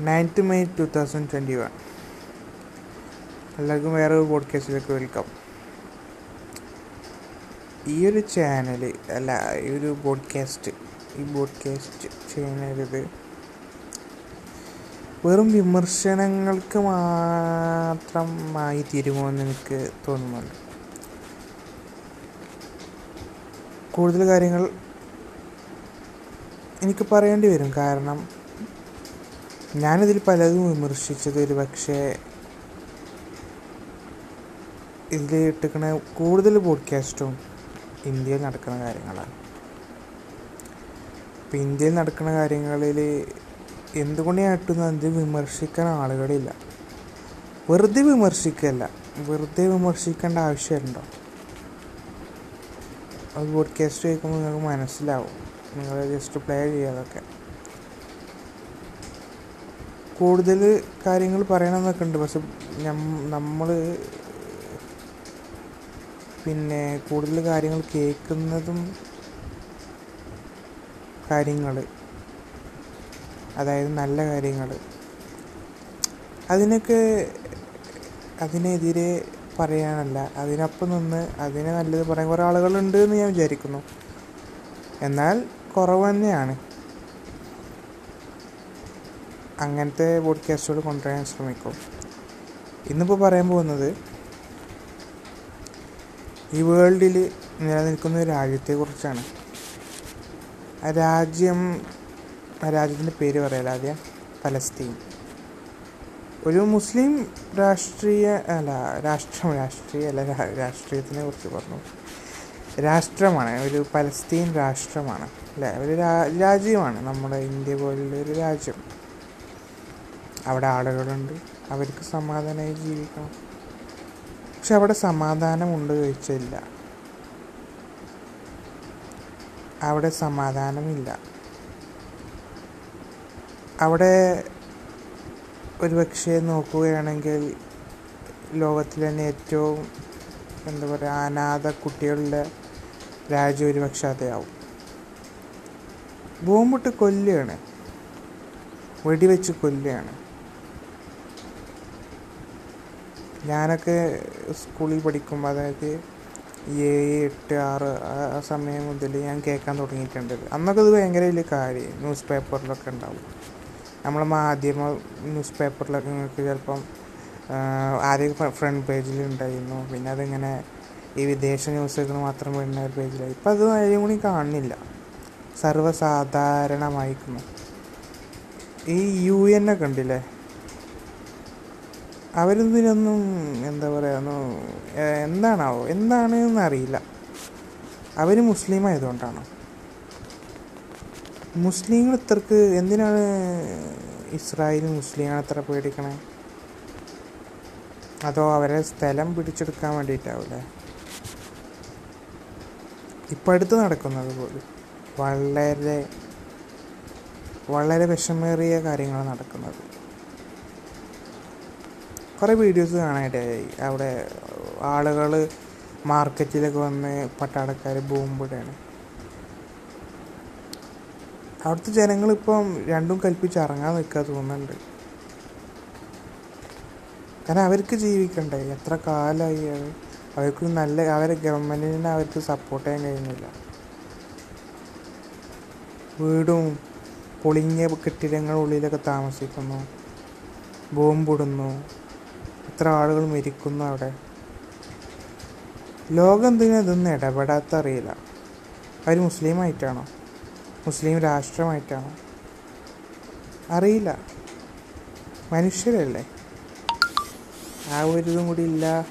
Ninth May two thousand twenty one എല്ലാവർക്കും വേറെ ഒരു പോഡ്കാസ്റ്റിലേക്ക് വെൽക്കം ഈ ഒരു ചാനൽ അല്ല ഈ ഒരു പോഡ്കാസ്റ്റ് ഈ പോഡ്കാസ്റ്റ് ചെയ്യുന്നത് വെറും വിമർശനങ്ങൾക്ക് മാത്രമായി തീരുമോ എന്ന് എനിക്ക് തോന്നുന്നുണ്ട്. കൂടുതൽ കാര്യങ്ങൾ എനിക്ക് പറയേണ്ടി വരും. കാരണം ഞാനിതിൽ പലതും വിമർശിച്ചത് ഒരു പക്ഷേ ഇതിൽ ഇട്ടിക്കണ കൂടുതൽ പോഡ്കാസ്റ്റും ഇന്ത്യയിൽ നടക്കുന്ന കാര്യങ്ങളാണ്. ഇപ്പം ഇന്ത്യയിൽ നടക്കുന്ന കാര്യങ്ങളിൽ എന്തുകൊണ്ട് ഞാൻ ഇട്ടുന്നത് വിമർശിക്കാൻ ആളുകളില്ല. വെറുതെ വിമർശിക്കല്ല വെറുതെ വിമർശിക്കേണ്ട ആവശ്യമുണ്ടോ? അത് പോഡ്കാസ്റ്റ് കേൾക്കുമ്പോൾ നിങ്ങൾക്ക് മനസ്സിലാവും. നിങ്ങൾ ജസ്റ്റ് പ്ലേ ചെയ്യാതൊക്കെ കൂടുതൽ കാര്യങ്ങൾ പറയണമെന്നൊക്കെ ഉണ്ട്. പക്ഷെ നമ്മൾ പിന്നെ കൂടുതൽ കാര്യങ്ങൾ കേൾക്കുന്നതും കാര്യങ്ങൾ അതായത് നല്ല കാര്യങ്ങൾ അതിനൊക്കെ അതിനെതിരെ പറയാനല്ല. അതിനൊപ്പം നിന്ന് അതിനെ നല്ലത് പറയാൻ കുറേ ആളുകളുണ്ട് എന്ന് ഞാൻ വിചാരിക്കുന്നു. എന്നാൽ കുറവ് തന്നെയാണ്. അങ്ങനത്തെ പോഡ്കാസ്റ്റുകൾ കൊണ്ടുവരാൻ ശ്രമിക്കും ഇന്നിപ്പോൾ പറയാൻ പോകുന്നത് ഈ വേൾഡിൽ നിലനിൽക്കുന്ന ഒരു രാജ്യത്തെക്കുറിച്ചാണ്. ആ രാജ്യം ആ രാജ്യത്തിന്റെ പേര് പറയാലോ ആദ്യം? പലസ്തീൻ. ഒരു മുസ്ലിം രാഷ്ട്രീയ അല്ല രാഷ്ട്രം രാഷ്ട്രീയ അല്ല രാഷ്ട്രീയത്തിനെ കുറിച്ച് പറഞ്ഞു. രാഷ്ട്രമാണ് ഒരു പലസ്തീൻ രാഷ്ട്രമാണ് അല്ലേ? ഒരു രാജ്യമാണ് നമ്മുടെ ഇന്ത്യ പോലുള്ള ഒരു രാജ്യം. അവിടെ ആളുകളുണ്ട്. അവർക്ക് സമാധാനമായി ജീവിക്കണം. പക്ഷെ അവിടെ സമാധാനമുണ്ട് ചോദിച്ചില്ല അവിടെ സമാധാനമില്ല. അവിടെ ഒരു പക്ഷേ നോക്കുകയാണെങ്കിൽ ലോകത്തിൽ തന്നെ ഏറ്റവും എന്താ പറയുക അനാഥ കുട്ടികളുടെ രാജ്യം ഒരുപക്ഷെ അതെയാവും ബോംബിട്ട് കൊല്ലുകയാണ്. വെടിവെച്ച് കൊല്ലുകയാണ്. ഞാനൊക്കെ സ്കൂളിൽ പഠിക്കും. അതായത് ഏഴ് എട്ട് ആറ് ആ സമയം മുതൽ ഞാൻ കേൾക്കാൻ തുടങ്ങിയിട്ടുണ്ട്. അന്നൊക്കെ ഇത് ഭയങ്കര വലിയ കാര്യം. ന്യൂസ് പേപ്പറിലൊക്കെ ഉണ്ടാവും. നമ്മളെ മാധ്യമ ന്യൂസ് പേപ്പറിലൊക്കെ നിങ്ങൾക്ക് ചിലപ്പം ആദ്യം ഫ്രണ്ട് പേജിൽ ഉണ്ടായിരുന്നു. പിന്നെ അതിങ്ങനെ ഈ വിദേശ ന്യൂസുകൾ മാത്രം വരുന്ന ഒരു പേജിലായി. ഇപ്പം അത് അതിലും കൂടി കാണുന്നില്ല. സർവസാധാരണമായിരിക്കുന്നു ഈ യു എൻ ഒക്കെ ഉണ്ടല്ലേ? അവരിതിനൊന്നും എന്താ പറയുക എന്താണാവോ എന്താണ് എന്നറിയില്ല അവർ മുസ്ലിം ആയതുകൊണ്ടാണ്. മുസ്ലിങ്ങൾ ഇത്രക്ക് എന്തിനാണ് ഇസ്രായേൽ മുസ്ലിങ്ങളെ അത്ര പേടിക്കണേ? അതോ അവരെ സ്ഥലം പിടിച്ചെടുക്കാൻ വേണ്ടിയിട്ടാവില്ലേ ഇപ്പം അടുത്ത് നടക്കുന്നത് പോലും വളരെ വളരെ വിഷമേറിയ കാര്യങ്ങളാണ് നടക്കുന്നത്. കുറേ വീഡിയോസ് കാണാനിടയായി അവിടെ ആളുകൾ മാർക്കറ്റിലൊക്കെ വന്ന് പട്ടാളക്കാർ ബോംബിടുകയാണ്. അവിടുത്തെ ജനങ്ങളിപ്പം രണ്ടും കൽപ്പിച്ച് ഇറങ്ങാൻ നിൽക്കുക തോന്നുന്നുണ്ട്. കാരണം അവർക്ക് ജീവിക്കണ്ടേ? എത്ര കാലമായി അവർക്ക് നല്ല അവരെ ഗവൺമെന്റിനെ അവർക്ക് സപ്പോർട്ട് ചെയ്യാൻ കഴിയുന്നില്ല. വീടും പൊളിഞ്ഞ കെട്ടിടങ്ങളുള്ളിലൊക്കെ താമസിക്കുന്നു. ബോംബിടുന്നു. എത്ര ആളുകൾ മരിക്കുന്നു അവിടെ? ലോകം എന്തിനാ ഇതൊന്നും ഇടപെടാത്ത അറിയില്ല അവർ മുസ്ലിമായിട്ടാണോ? മുസ്ലിം രാഷ്ട്രമായിട്ടാണോ? അറിയില്ല. മനുഷ്യരല്ലേ? ആ ഒരു ഇതും കൂടി ഇല്ല.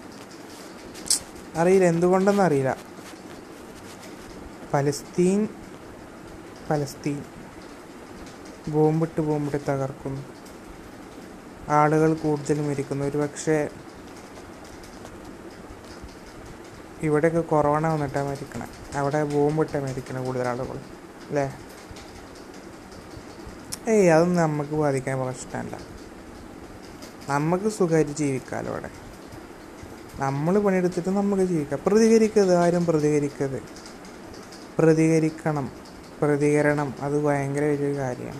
അറിയില്ല. എന്തുകൊണ്ടെന്ന് അറിയില്ല. പലസ്തീൻ പലസ്തീൻ ബോംബിട്ട് ബോംബിട്ട് തകർക്കുന്നു. ആളുകൾ കൂടുതലും ഇരിക്കുന്നു. ഒരു പക്ഷേ ഇവിടെയൊക്കെ കൊറോണ വന്നിട്ടാണ് മരിക്കണേ. അവിടെ ബോംബിട്ടാണ് മരിക്കണേ കൂടുതൽ ആളുകൾ. അല്ലേ? ഏയ് അതൊന്നും നമുക്ക് ബാധിക്കാൻ പ്രശ്നമല്ല നമുക്ക് സുഖമായിട്ട് ജീവിക്കാമല്ലോ അവിടെ. നമ്മൾ പണിയെടുത്തിട്ട് നമുക്ക് ജീവിക്കാം. പ്രതികരിക്കരുത്. ആരും പ്രതികരിക്കരുത്. പ്രതികരിക്കണം. പ്രതികരണം അത് ഭയങ്കര വലിയൊരു കാര്യമാണ്.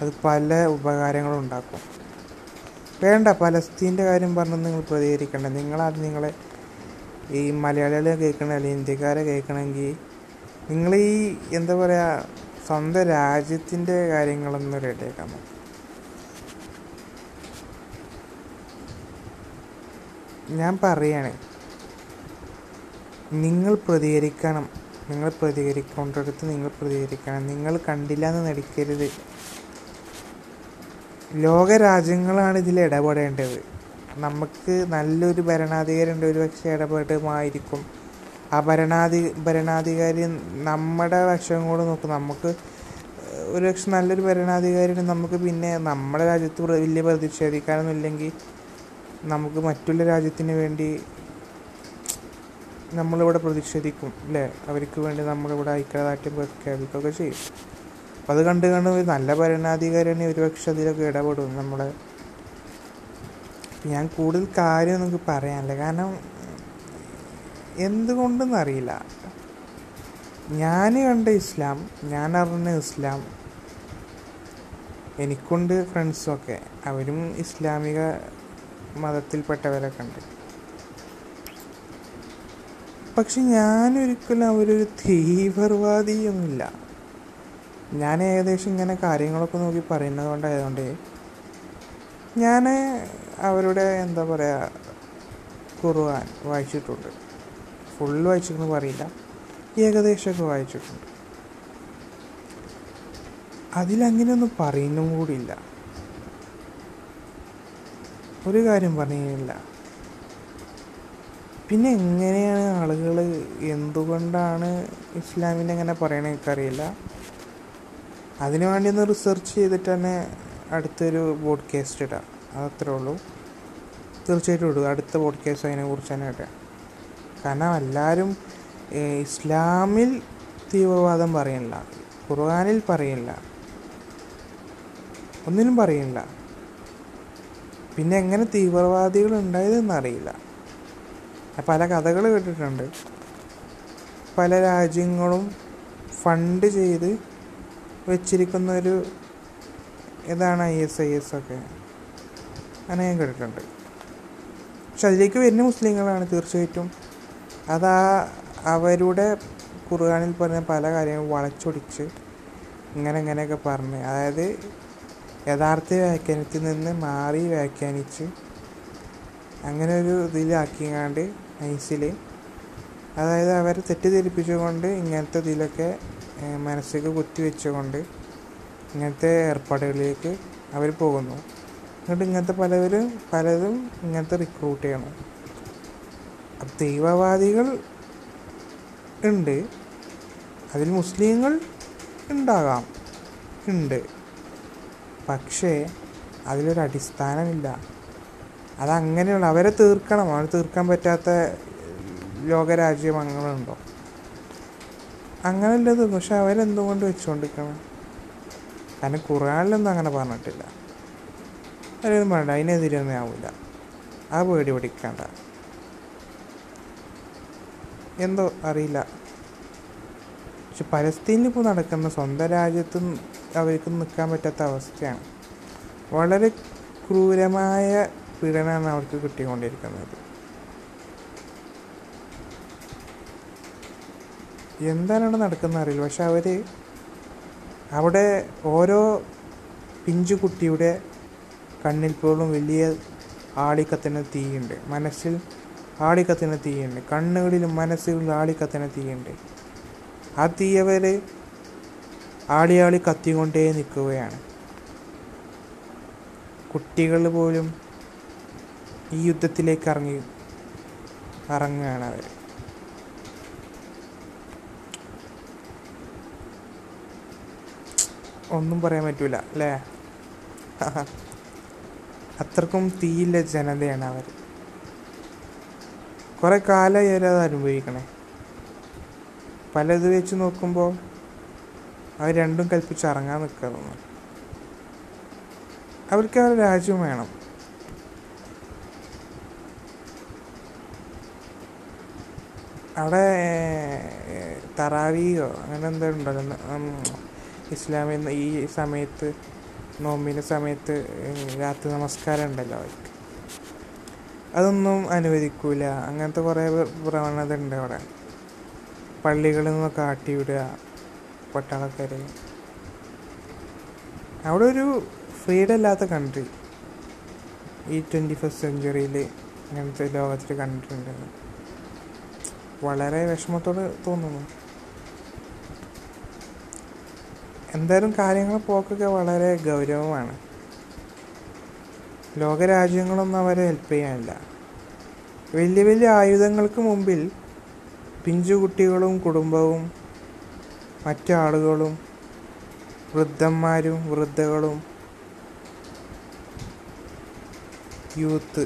അത് പല ഉപകാരങ്ങളും ഉണ്ടാക്കും. വേണ്ട പലസ്തീന്റെ കാര്യം പറഞ്ഞ് നിങ്ങൾ പ്രതികരിക്കേണ്ട. നിങ്ങളത് നിങ്ങളെ ഈ മലയാളികളെ കേൾക്കണ അല്ലെങ്കിൽ ഇന്ത്യക്കാരെ കേൾക്കണമെങ്കിൽ നിങ്ങൾ ഈ എന്താ പറയുക സ്വന്തം രാജ്യത്തിന്റെ കാര്യങ്ങളൊന്ന് റെഡിയാക്കാൻ നോക്കും. ഞാൻ പറയാണ് നിങ്ങൾ പ്രതികരിക്കണം. നിങ്ങൾ പ്രതികരിക്കേണ്ടടുത്ത് നിങ്ങൾ പ്രതികരിക്കണം. നിങ്ങൾ കണ്ടില്ല എന്ന് നടിക്കരുത്. ലോക രാജ്യങ്ങളാണ് ഇതിൽ ഇടപെടേണ്ടത്. നമുക്ക് നല്ലൊരു ഭരണാധികാരി ഉണ്ട് ഒരു പക്ഷേ ഇടപെടുമായിരിക്കും ആ ഭരണാധി ഭരണാധികാരി നമ്മുടെ വശം കൂടെ നോക്കും. നമുക്ക് ഒരു പക്ഷെ നല്ലൊരു ഭരണാധികാരി നമുക്ക് പിന്നെ നമ്മുടെ രാജ്യത്ത് വലിയ പ്രതിഷേധിക്കാനൊന്നും ഇല്ലെങ്കിൽ നമുക്ക് മറ്റുള്ള രാജ്യത്തിന് വേണ്ടി നമ്മളിവിടെ പ്രതിഷേധിക്കും അല്ലേ? അവർക്ക് വേണ്ടി നമ്മളിവിടെ ഐക്യദാർഢ്യം പ്രഖ്യാപിക്കുകയൊക്കെ ചെയ്യും. അപ്പം അത് കണ്ട് കണ്ട് ഒരു നല്ല ഭരണാധികാരിയാണ് ഒരുപക്ഷെ അതിലൊക്കെ ഇടപെടും നമ്മളെ. ഞാൻ കൂടുതൽ കാര്യം നമുക്ക് പറയാനില്ല. കാരണം എന്തുകൊണ്ടെന്നറിയില്ല ഞാൻ കണ്ട ഇസ്ലാം ഞാൻ അറിഞ്ഞ ഇസ്ലാം എനിക്കുണ്ട് ഫ്രണ്ട്സൊക്കെ അവരും ഇസ്ലാമിക മതത്തിൽപ്പെട്ടവരൊക്കെ ഉണ്ട്. പക്ഷെ ഞാനൊരിക്കലും അവരൊരു തീവ്രവാദിയൊന്നുമില്ല. ഞാൻ ഏകദേശം ഇങ്ങനെ കാര്യങ്ങളൊക്കെ നോക്കി പറയുന്നത് കൊണ്ടായതുകൊണ്ട് ഞാൻ അവരുടെ എന്താ പറയുക ഖുർആൻ വായിച്ചിട്ടുണ്ട്. ഫുൾ വായിച്ചിട്ടെന്ന് പറയില്ല. ഏകദേശമൊക്കെ വായിച്ചിട്ടുണ്ട്. അതിലങ്ങനെയൊന്നും പറയുന്നും കൂടിയില്ല. ഒരു കാര്യം പറഞ്ഞില്ല. പിന്നെ എങ്ങനെയാണ് ആളുകൾ എന്തുകൊണ്ടാണ് ഇസ്ലാമിന്റെ അങ്ങനെ പറയണത് എനിക്കറിയില്ല. അതിനു വേണ്ടി ഒന്ന് റിസർച്ച് ചെയ്തിട്ട് തന്നെ അടുത്തൊരു പോഡ്കാസ്റ്റ് ഇടാം. അതത്രേ ഉള്ളൂ. തീർച്ചയായിട്ടും ഇടുക. അടുത്ത പോഡ്കാസ്റ്റ് അതിനെക്കുറിച്ച് തന്നെ ഇടാം കാരണം എല്ലാവരും ഇസ്ലാമിൽ തീവ്രവാദം പറയുന്നില്ല ഖുർആാനിൽ പറയില്ല. ഒന്നിനും പറയില്ല. പിന്നെ എങ്ങനെ തീവ്രവാദികൾ ഉണ്ടായതെന്ന് അറിയില്ല. പല കഥകൾ കേട്ടിട്ടുണ്ട്. പല രാജ്യങ്ങളും ഫണ്ട് ചെയ്ത് വെച്ചിരിക്കുന്ന ഒരു ഇതാണ് ഐ എസ് ഐ എസ് ഒക്കെ. അങ്ങനെ ഞാൻ കേട്ടിട്ടുണ്ട്. പക്ഷെ അതിലേക്ക് വരുന്ന മുസ്ലിങ്ങളാണ് തീർച്ചയായിട്ടും. അതാ അവരുടെ ഖുർആാനിൽ പറഞ്ഞ പല കാര്യങ്ങളും വളച്ചൊടിച്ച് ഇങ്ങനെ ഇങ്ങനെയൊക്കെ പറഞ്ഞ്. അതായത് യഥാർത്ഥ വ്യാഖ്യാനത്തിൽ നിന്ന് മാറി വ്യാഖ്യാനിച്ച് അങ്ങനെ ഒരു ഇതിലാക്കിങ്ങാണ്ട് നൈസിൽ അതായത് അവരെ തെറ്റിദ്ധരിപ്പിച്ചുകൊണ്ട് ഇങ്ങനത്തെ ഇതിലൊക്കെ മനസ്സിലേക്ക് കുത്തിവെച്ചുകൊണ്ട് ഇങ്ങനത്തെ ഏർപ്പാടുകളിലേക്ക് അവർ പോകുന്നു. എന്നിട്ട് ഇങ്ങനത്തെ പലവരും പലതും ഇങ്ങനത്തെ റിക്രൂട്ട് ചെയ്യണം. ദൈവവാദികൾ ഉണ്ട്. അതിൽ മുസ്ലിങ്ങൾ ഉണ്ടാകാം. ഉണ്ട്. പക്ഷേ അതിലൊരു അടിസ്ഥാനമില്ല. അതങ്ങനെയുള്ള അവരെ തീർക്കണം. അവർ തീർക്കാൻ പറ്റാത്ത ലോകരാജ്യം അങ്ങനെയല്ലത് പക്ഷെ അവരെന്തുകൊണ്ട് വെച്ചുകൊണ്ടിരിക്കണം കാരണം ഖുറാനിലൊന്നും അങ്ങനെ പറഞ്ഞിട്ടില്ല. അവരൊന്നും വേണ്ട അതിനെതിരൊന്നും ആവില്ല ആ പേടി പഠിക്കണ്ട എന്തോ അറിയില്ല. പക്ഷെ പലസ്തീനിൽ ഇപ്പോൾ നടക്കുന്ന സ്വന്തം രാജ്യത്ത് അവർക്ക് നിൽക്കാൻ പറ്റാത്ത അവസ്ഥയാണ്. വളരെ ക്രൂരമായ പീഡനമാണ് അവർക്ക് കിട്ടിക്കൊണ്ടിരിക്കുന്നത്. എന്താണ് നടക്കുന്ന നടക്കുന്നത് അറിയില്ല. പക്ഷെ അവർ അവിടെ ഓരോ പിഞ്ചു കുട്ടിയുടെ കണ്ണിൽ പോലും വലിയ ആളിക്കത്തിന് തീയുണ്ട്. മനസ്സിൽ ആളിക്കത്തിന് തീയുണ്ട്. കണ്ണുകളിലും മനസ്സുകളിലും ആളിക്കത്തിന് തീയുണ്ട്. ആ തീയവർ ആളിയാളി ആളി ആളി കത്തിക്കൊണ്ടേ നിൽക്കുകയാണ്. കുട്ടികൾ പോലും ഈ യുദ്ധത്തിലേക്ക് ഇറങ്ങി ഇറങ്ങുകയാണ് അവർ ഒന്നും പറയാൻ പറ്റൂല അല്ലേ? അത്രക്കും തീയില്ല ജനതയാണ് അവർ കുറെ കാലമായി അവരത് അനുഭവിക്കണേ. പലത് വെച്ച് നോക്കുമ്പോൾ അവർ രണ്ടും കൽപ്പിച്ച് ഇറങ്ങാൻ നിൽക്കുന്നു അവർക്ക് അവരുടെ രാജ്യം വേണം. അവിടെ തറാവിയോ അങ്ങനെ എന്തോ ഉണ്ടല്ലോ ഉം, എന്ന ഈ സമയത്ത് നോമ്പിന്റെ സമയത്ത് രാത്രി നമസ്കാരം ഉണ്ടല്ലോ അവർക്ക്. അതൊന്നും അനുവദിക്കൂല. അങ്ങനത്തെ കുറേ പ്രവണത ഉണ്ട് അവിടെ. പള്ളികളിൽ നിന്നൊക്കെ ആട്ടിവിടുക പട്ടാളക്കാരെ. അവിടെ ഒരു ഫ്രീഡം ഇല്ലാത്ത കൺട്രി ഈ ട്വന്റി ഫസ്റ്റ് സെഞ്ചുറിയിൽ ഇങ്ങനത്തെ ലോകത്തിൽ കണ്ടിട്ടുണ്ട്. വളരെ വിഷമത്തോട് തോന്നുന്നു. എന്തായാലും കാര്യങ്ങൾ പോക്കൊക്കെ വളരെ ഗൗരവമാണ്. ലോകരാജ്യങ്ങളൊന്നും അവരെ ഹെൽപ്പ് ചെയ്യാനില്ല. വലിയ വലിയ ആയുധങ്ങൾക്ക് മുമ്പിൽ പിഞ്ചുകുട്ടികളും കുടുംബവും മറ്റാളുകളും വൃദ്ധന്മാരും വൃദ്ധകളും യൂത്ത്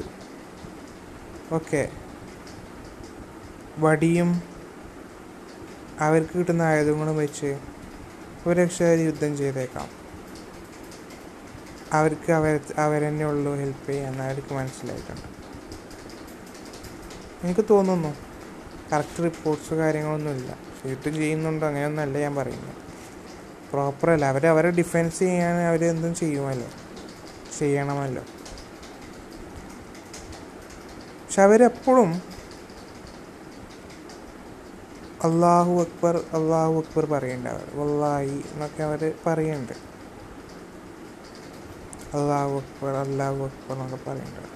ഒക്കെ വടിയും അവർക്ക് കിട്ടുന്ന ആയുധങ്ങളും വെച്ച് ഒരു രക്ഷകർ യുദ്ധം ചെയ്തേക്കാം. അവർക്ക് അവർ അവരെന്നെ ഉള്ളൂ ഹെൽപ്പ് ചെയ്യാമെന്ന് അവർക്ക് മനസ്സിലായിട്ടുണ്ട്. എനിക്ക് തോന്നുന്നു കറക്റ്റ് റിപ്പോർട്ട്സ് കാര്യങ്ങളൊന്നുമില്ല യുദ്ധം ചെയ്യുന്നുണ്ടോ അങ്ങനെയൊന്നുമല്ല ഞാൻ പറയുന്നത്. പ്രോപ്പറല്ല അവർ അവരെ ഡിഫെൻസ് ചെയ്യാൻ അവരെന്തും ചെയ്യുമല്ലോ. ചെയ്യണമല്ലോ. പക്ഷെ അവരെപ്പോഴും അള്ളാഹു അക്ബർ അള്ളാഹു അക്ബർ പറയുന്നുണ്ട് അവർ വല്ലാഹി എന്നൊക്കെ അവർ പറയുന്നുണ്ട് അള്ളാഹു അക്ബർ അള്ളാഹു അക്ബർ എന്നൊക്കെ പറയുന്നുണ്ട്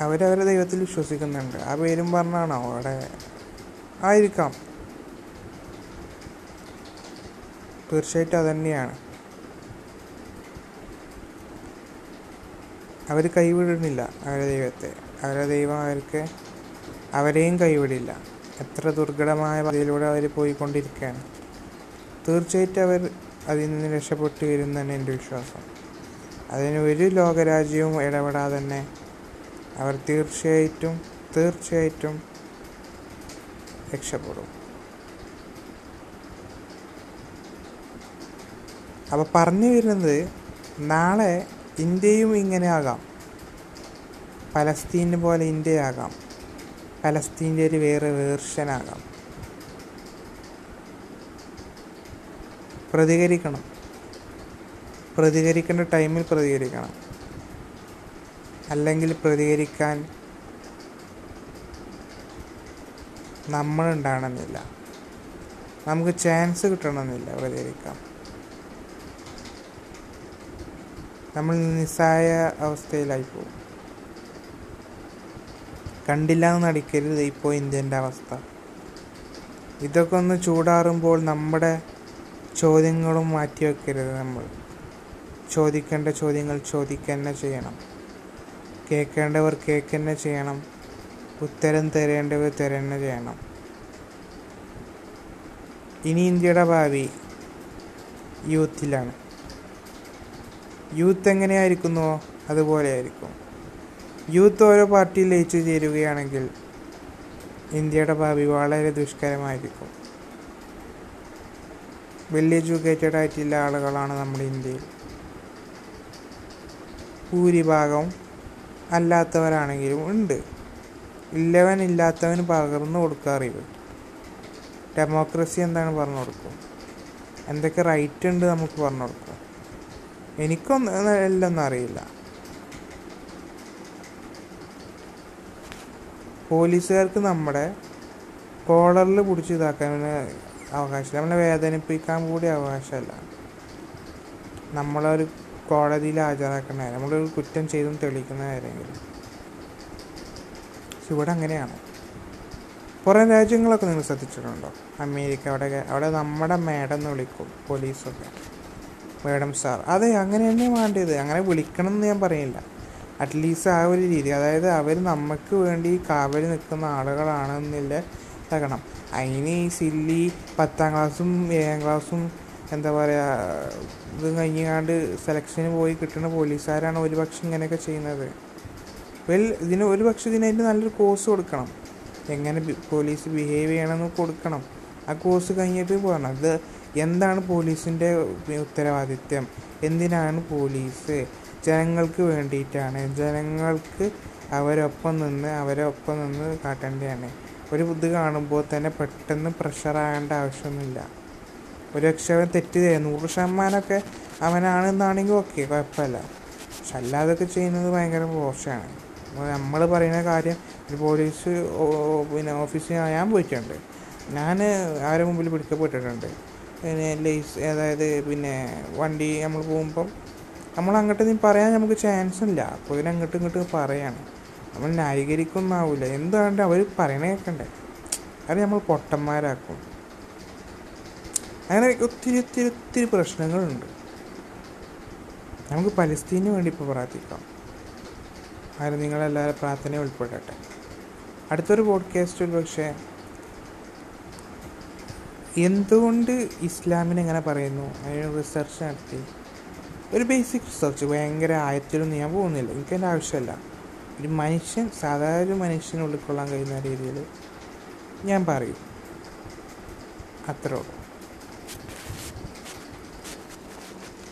അവരവരെ ദൈവത്തിൽ വിശ്വസിക്കുന്നുണ്ട്. ആ പേരും പറഞ്ഞാണോ? അവിടെ ആയിരിക്കാം. തീർച്ചയായിട്ടും അതുതന്നെയാണ് അവർ കൈവിടുന്നില്ല അവരുടെ ദൈവത്തെ. അവരുടെ ദൈവം അവർക്ക് അവരെയും കൈവിടില്ല. എത്ര ദുർഘടമായ പാതയിലൂടെ അവർ പോയിക്കൊണ്ടിരിക്കുകയാണ്. തീർച്ചയായിട്ടും അവർ അതിൽ നിന്ന് രക്ഷപ്പെട്ടു വരും എന്റെ വിശ്വാസം. അതിന് ഒരു ലോകരാജ്യവും ഇടപെടാതെ തന്നെ അവർ തീർച്ചയായിട്ടും തീർച്ചയായിട്ടും രക്ഷപ്പെടും. അപ്പോൾ പറഞ്ഞു വരുന്നത് നാളെ ഇന്ത്യയും ഇങ്ങനെ ആകാം. പലസ്തീന് പോലെ ഇന്ത്യയാകാം. പലസ്തീന്റെ ഒരു വേറെ വേർഷനാകാം. പ്രതികരിക്കണം. പ്രതികരിക്കേണ്ട ടൈമിൽ പ്രതികരിക്കണം. അല്ലെങ്കിൽ പ്രതികരിക്കാൻ നമ്മളുണ്ടാകണമെന്നില്ല നമുക്ക് ചാൻസ് കിട്ടണമെന്നില്ല പ്രതികരിക്കാം നമ്മൾ നിസ്സായ അവസ്ഥയിലായി പോകും കണ്ടില്ല എന്ന് നടിക്കരുത് ഇപ്പോൾ ഇന്ത്യന്റെ അവസ്ഥ. ഇതൊക്കെ ഒന്ന് ചൂടാറുമ്പോൾ നമ്മുടെ ചോദ്യങ്ങളും മാറ്റി വെക്കരുത് നമ്മൾ. ചോദിക്കേണ്ട ചോദ്യങ്ങൾ ചോദിക്കുക തന്നെ ചെയ്യണം. കേൾക്കേണ്ടവർ കേൾക്കുക തന്നെ ചെയ്യണം. ഉത്തരം തരേണ്ടവർ തരന്നെ ചെയ്യണം. ഇനി ഇന്ത്യയുടെ ഭാവി യൂത്തിലാണ്. യൂത്ത് എങ്ങനെയായിരിക്കുന്നുവോ അതുപോലെ ആയിരിക്കും യൂത്ത് ഓരോ പാർട്ടിയിൽ ലയിച്ചു ചേരുകയാണെങ്കിൽ ഇന്ത്യയുടെ ഭാവി വളരെ ദുഷ്കരമായിരിക്കും. വെൽ എഡ്യൂക്കേറ്റഡ് ആയിട്ടുള്ള ആളുകളാണ് നമ്മുടെ ഇന്ത്യയിൽ. ഭൂരിഭാഗം അല്ലാത്തവരാണെങ്കിലും ഉണ്ട്. ഇല്ലവൻ ഇല്ലാത്തവന് പകർന്നു കൊടുക്കുക അറിവ്. ഡെമോക്രസി എന്താണ് പറഞ്ഞു കൊടുക്കും എന്തൊക്കെ റൈറ്റ് ഉണ്ട് നമുക്ക് പറഞ്ഞു കൊടുക്കും എനിക്കൊന്നും എല്ലാം അറിയില്ല. പോലീസുകാർക്ക് നമ്മുടെ കോളറിൽ പിടിച്ച് ഇതാക്കാൻ അവകാശമില്ല. നമ്മളെ വേദനിപ്പിക്കാൻ കൂടി അവകാശമല്ല. നമ്മളൊരു കോടതിയിൽ ഹാജരാക്കുന്ന കാര്യം നമ്മളൊരു കുറ്റം ചെയ്തും തെളിയിക്കുന്ന പക്ഷെ ഇവിടെ അങ്ങനെയാണ്. പുറം രാജ്യങ്ങളൊക്കെ നിങ്ങൾ ശ്രദ്ധിച്ചിട്ടുണ്ടോ? അമേരിക്ക അവിടെ അവിടെ നമ്മുടെ മേഡം എന്ന് വിളിക്കും പോലീസൊക്കെ. Madam sir. അതെ അങ്ങനെ തന്നെ വേണ്ടത്. അങ്ങനെ വിളിക്കണം എന്ന് ഞാൻ പറയില്ല അറ്റ്ലീസ്റ്റ് ആ ഒരു രീതി. അതായത് അവർ നമുക്ക് വേണ്ടി കാവൽ നിൽക്കുന്ന ആളുകളാണെന്നില്ല ഇതാക്കണം അതിന് ഈ സില്ലി പത്താം ക്ലാസ്സും ഏഴാം ക്ലാസ്സും എന്താ പറയുക ഇത് കഴിഞ്ഞാണ്ട് സെലക്ഷന് പോയി കിട്ടുന്ന പോലീസുകാരാണ് ഒരുപക്ഷെ ഇങ്ങനെയൊക്കെ ചെയ്യുന്നത്. വെൽ ഇതിന് ഒരുപക്ഷെ ഇതിനായിട്ട് നല്ലൊരു കോഴ്സ് കൊടുക്കണം. എങ്ങനെ പോലീസ് ബിഹേവ് ചെയ്യണമെന്ന് കൊടുക്കണം. ആ കോഴ്സ് കഴിഞ്ഞിട്ട് പോകണം അത് എന്താണ് പോലീസിന്റെ ഉത്തരവാദിത്വം എന്തിനാണ് പോലീസ് ജനങ്ങൾക്ക് വേണ്ടിയിട്ടാണ്. ജനങ്ങൾക്ക് അവരൊപ്പം നിന്ന് അവരൊപ്പം നിന്ന് കാട്ടേണ്ടതാണ്. ഒരു ഇത് കാണുമ്പോൾ തന്നെ പെട്ടെന്ന് പ്രഷറാകേണ്ട ആവശ്യമൊന്നുമില്ല. ഒരു പക്ഷെ തെറ്റ് ചെയ്യാം നൂറ് ശതമാനമൊക്കെ അവനാണെന്നാണെങ്കിൽ ഓക്കെ കുഴപ്പമില്ല. പക്ഷെ അല്ലാതൊക്കെ ചെയ്യുന്നത് ഭയങ്കര മോശമാണ്. നമ്മൾ പറയുന്ന കാര്യം ഒരു പോലീസ് പിന്നെ ഓഫീസിൽ ഞാൻ പോയിട്ടുണ്ട്. ഞാൻ ആരുടെ മുമ്പിൽ പിടിക്കപ്പെട്ടിട്ടുണ്ട്. പിന്നെ ലൈസ് അതായത് പിന്നെ വണ്ടി നമ്മൾ പോകുമ്പം നമ്മൾ അങ്ങോട്ട് നീ പറയാൻ നമുക്ക് ചാൻസ് ഇല്ല. അപ്പോൾ ഇതിന് അങ്ങോട്ടും ഇങ്ങോട്ടും പറയാണ്. നമ്മൾ ന്യായീകരിക്കൊന്നാവില്ല എന്താണ്ട് അവർ പറയണ കേൾക്കണ്ടേ അത് നമ്മൾ പൊട്ടന്മാരാക്കും. അങ്ങനെ ഒത്തിരി ഒത്തിരി ഒത്തിരി പ്രശ്നങ്ങളുണ്ട്. നമുക്ക് പലസ്തീന് വേണ്ടി ഇപ്പോൾ പ്രാർത്ഥിക്കാം. ആരും നിങ്ങളെല്ലാവരും പ്രാർത്ഥന ഉൾപ്പെടട്ടെ. അടുത്തൊരു പോഡ്കാസ്റ്റിൽ പക്ഷേ എന്തുകൊണ്ട് ഇസ്ലാമിനെ എങ്ങനെ പറയുന്നു? അതിന് റിസർച്ച് നടത്തി. ഒരു ബേസിക് റിസർച്ച് ഭയങ്കര ആയത്തിലൊന്നും ഞാൻ പോകുന്നില്ല. എനിക്ക് എനിക്കതിന്റെ ആവശ്യമില്ല. ഒരു മനുഷ്യൻ സാധാരണ ഒരു മനുഷ്യന് ഉൾക്കൊള്ളാൻ കഴിയുന്ന രീതിയിൽ ഞാൻ പറയും. അത്രേ ഉള്ളൂ.